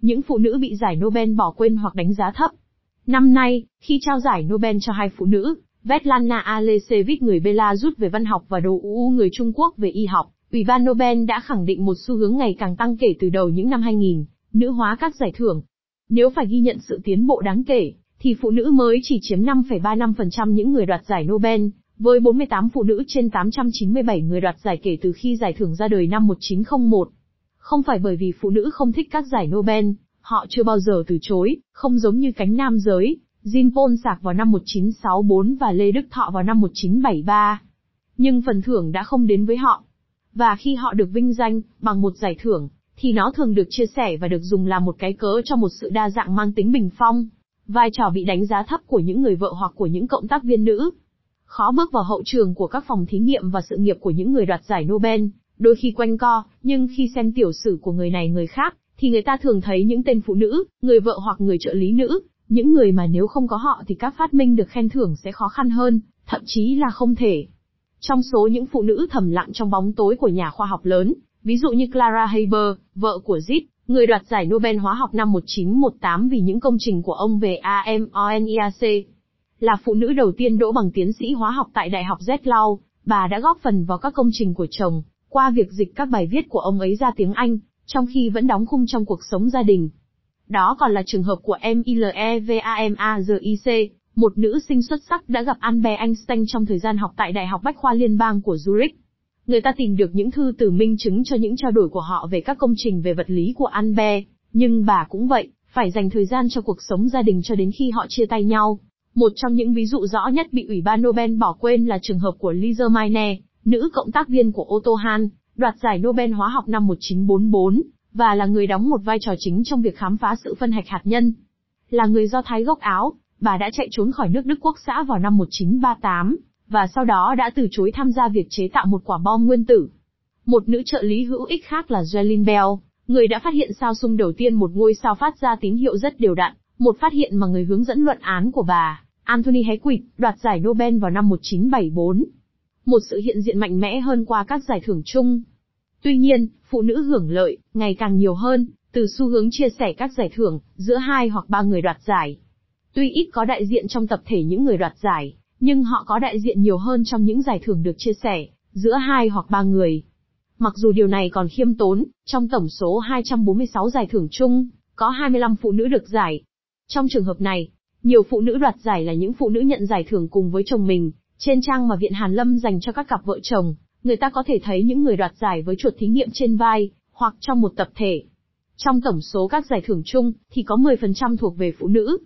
những phụ nữ bị giải Nobel bỏ quên hoặc đánh giá thấp. Năm nay, khi trao giải Nobel cho hai phụ nữ, Svetlana Alexievich người Belarus về văn học và Đồ U người Trung Quốc về y học, Ủy ban Nobel đã khẳng định một xu hướng ngày càng tăng kể từ đầu những năm 2000, nữ hóa các giải thưởng. Nếu phải ghi nhận sự tiến bộ đáng kể, thì phụ nữ mới chỉ chiếm 5,35% những người đoạt giải Nobel, với 48 phụ nữ trên 897 người đoạt giải kể từ khi giải thưởng ra đời năm 1901. Không phải bởi vì phụ nữ không thích các giải Nobel, họ chưa bao giờ từ chối, không giống như cánh nam giới, Jean Paul Sartre vào năm 1964 và Lê Đức Thọ vào năm 1973. Nhưng phần thưởng đã không đến với họ. Và khi họ được vinh danh, bằng một giải thưởng, thì nó thường được chia sẻ và được dùng làm một cái cớ cho một sự đa dạng mang tính bình phong. Vai trò bị đánh giá thấp của những người vợ hoặc của những cộng tác viên nữ. Khó bước vào hậu trường của các phòng thí nghiệm và sự nghiệp của những người đoạt giải Nobel, đôi khi quanh co, nhưng khi xem tiểu sử của người này người khác, thì người ta thường thấy những tên phụ nữ, người vợ hoặc người trợ lý nữ, những người mà nếu không có họ thì các phát minh được khen thưởng sẽ khó khăn hơn, thậm chí là không thể. Trong số những phụ nữ thầm lặng trong bóng tối của nhà khoa học lớn, ví dụ như Clara Haber, vợ của Zit, người đoạt giải Nobel hóa học năm 1918 vì những công trình của ông về AMONIAC, là phụ nữ đầu tiên đỗ bằng tiến sĩ hóa học tại Đại học Zlau, bà đã góp phần vào các công trình của chồng, qua việc dịch các bài viết của ông ấy ra tiếng Anh, trong khi vẫn đóng khung trong cuộc sống gia đình. Đó còn là trường hợp của Milevamazic, một nữ sinh xuất sắc đã gặp Albert Einstein trong thời gian học tại Đại học Bách khoa Liên bang của Zurich. Người ta tìm được những thư từ minh chứng cho những trao đổi của họ về các công trình về vật lý của Albert, nhưng bà cũng vậy, phải dành thời gian cho cuộc sống gia đình cho đến khi họ chia tay nhau. Một trong những ví dụ rõ nhất bị Ủy ban Nobel bỏ quên là trường hợp của Lisa Meitner, nữ cộng tác viên của Otto Hahn, đoạt giải Nobel hóa học năm 1944, và là người đóng một vai trò chính trong việc khám phá sự phân hạch hạt nhân. Là người Do Thái gốc Áo, bà đã chạy trốn khỏi nước Đức Quốc xã vào năm 1938, và sau đó đã từ chối tham gia việc chế tạo một quả bom nguyên tử. Một nữ trợ lý hữu ích khác là Jolene Bell, người đã phát hiện sao xung đầu tiên một ngôi sao phát ra tín hiệu rất đều đặn, một phát hiện mà người hướng dẫn luận án của bà, Anthony Hewitt, đoạt giải Nobel vào năm 1974. Một sự hiện diện mạnh mẽ hơn qua các giải thưởng chung. Tuy nhiên, phụ nữ hưởng lợi, ngày càng nhiều hơn, từ xu hướng chia sẻ các giải thưởng, giữa hai hoặc ba người đoạt giải. Tuy ít có đại diện trong tập thể những người đoạt giải, nhưng họ có đại diện nhiều hơn trong những giải thưởng được chia sẻ, giữa hai hoặc ba người. Mặc dù điều này còn khiêm tốn, trong tổng số 246 giải thưởng chung, có 25 phụ nữ được giải. Trong trường hợp này, nhiều phụ nữ đoạt giải là những phụ nữ nhận giải thưởng cùng với chồng mình, trên trang mà Viện Hàn Lâm dành cho các cặp vợ chồng, người ta có thể thấy những người đoạt giải với chuột thí nghiệm trên vai, hoặc trong một tập thể. Trong tổng số các giải thưởng chung, thì có 10% thuộc về phụ nữ.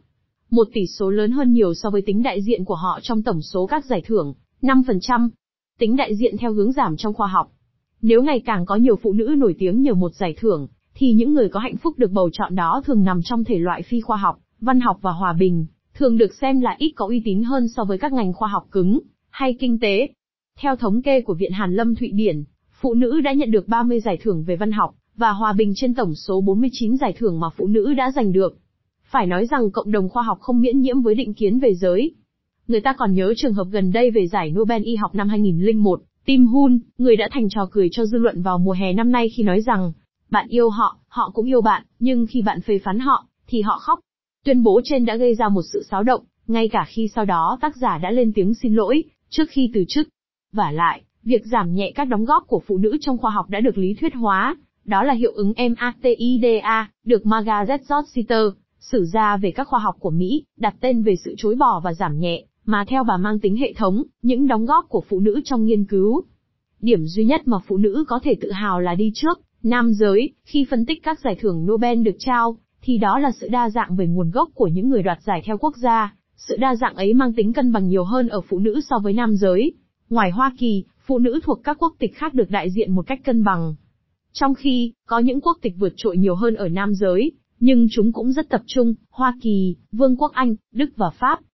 Một tỷ số lớn hơn nhiều so với tính đại diện của họ trong tổng số các giải thưởng, 5%. Tính đại diện theo hướng giảm trong khoa học. Nếu ngày càng có nhiều phụ nữ nổi tiếng nhờ một giải thưởng, thì những người có hạnh phúc được bầu chọn đó thường nằm trong thể loại phi khoa học, văn học và hòa bình, thường được xem là ít có uy tín hơn so với các ngành khoa học cứng, hay kinh tế. Theo thống kê của Viện Hàn Lâm Thụy Điển, phụ nữ đã nhận được 30 giải thưởng về văn học, và hòa bình trên tổng số 49 giải thưởng mà phụ nữ đã giành được. Phải nói rằng cộng đồng khoa học không miễn nhiễm với định kiến về giới. Người ta còn nhớ trường hợp gần đây về giải Nobel y học năm 2001, Tim Hun, người đã thành trò cười cho dư luận vào mùa hè năm nay khi nói rằng, bạn yêu họ, họ cũng yêu bạn, nhưng khi bạn phê phán họ, thì họ khóc. Tuyên bố trên đã gây ra một sự xáo động, ngay cả khi sau đó tác giả đã lên tiếng xin lỗi, trước khi từ chức. Và lại, việc giảm nhẹ các đóng góp của phụ nữ trong khoa học đã được lý thuyết hóa, đó là hiệu ứng MATIDA, được Margaret Rossiter, sử ra về các khoa học của Mỹ, đặt tên về sự chối bỏ và giảm nhẹ, mà theo bà mang tính hệ thống, những đóng góp của phụ nữ trong nghiên cứu. Điểm duy nhất mà phụ nữ có thể tự hào là đi trước, nam giới, khi phân tích các giải thưởng Nobel được trao, thì đó là sự đa dạng về nguồn gốc của những người đoạt giải theo quốc gia. Sự đa dạng ấy mang tính cân bằng nhiều hơn ở phụ nữ so với nam giới. Ngoài Hoa Kỳ, phụ nữ thuộc các quốc tịch khác được đại diện một cách cân bằng. Trong khi, có những quốc tịch vượt trội nhiều hơn ở nam giới, nhưng chúng cũng rất tập trung, Hoa Kỳ, Vương quốc Anh, Đức và Pháp.